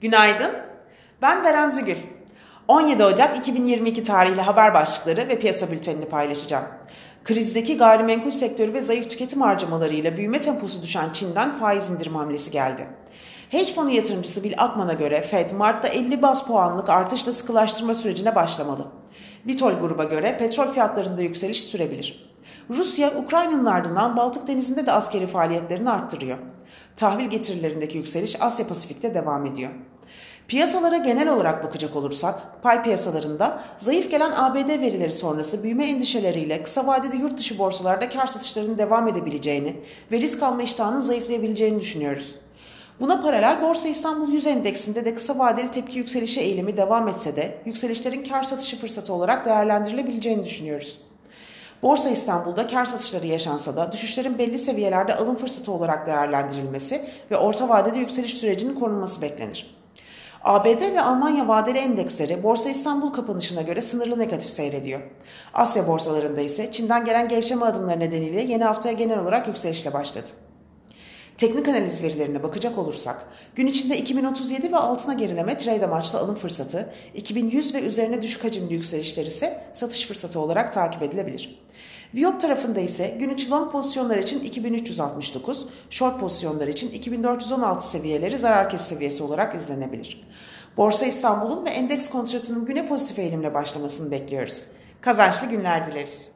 Günaydın. Ben Berem Zigül. 17 Ocak 2022 tarihli haber başlıkları ve piyasa bültenini paylaşacağım. Krizdeki gayrimenkul sektörü ve zayıf tüketim harcamalarıyla büyüme temposu düşen Çin'den faiz indirim hamlesi geldi. Hedge fonu yatırımcısı Bill Ackman'a göre Fed Mart'ta 50 bas puanlık artışla sıkılaştırma sürecine başlamalı. Vitol gruba göre petrol fiyatlarında yükseliş sürebilir. Rusya, Ukrayna'nın ardından Baltık Denizi'nde de askeri faaliyetlerini arttırıyor. Tahvil getirilerindeki yükseliş Asya Pasifik'te devam ediyor. Piyasalara genel olarak bakacak olursak, pay piyasalarında zayıf gelen ABD verileri sonrası büyüme endişeleriyle kısa vadede yurt dışı borsalarda kar satışlarının devam edebileceğini ve risk alma iştahının zayıflayabileceğini düşünüyoruz. Buna paralel Borsa İstanbul 100 endeksinde de kısa vadeli tepki yükselişi eğilimi devam etse de yükselişlerin kar satışı fırsatı olarak değerlendirilebileceğini düşünüyoruz. Borsa İstanbul'da kar satışları yaşansa da düşüşlerin belli seviyelerde alım fırsatı olarak değerlendirilmesi ve orta vadede yükseliş sürecinin korunması beklenir. ABD ve Almanya vadeli endeksleri Borsa İstanbul kapanışına göre sınırlı negatif seyrediyor. Asya borsalarında ise Çin'den gelen gevşeme adımları nedeniyle yeni haftaya genel olarak yükselişle başladı. Teknik analiz verilerine bakacak olursak, gün içinde 2037 ve altına gerileme trade amaçlı alım fırsatı, 2100 ve üzerine düşük hacimli yükselişler ise satış fırsatı olarak takip edilebilir. Viyop tarafında ise gün içi long pozisyonlar için 2369, short pozisyonlar için 2416 seviyeleri zarar kes seviyesi olarak izlenebilir. Borsa İstanbul'un ve endeks kontratının güne pozitif eğilimle başlamasını bekliyoruz. Kazançlı günler dileriz.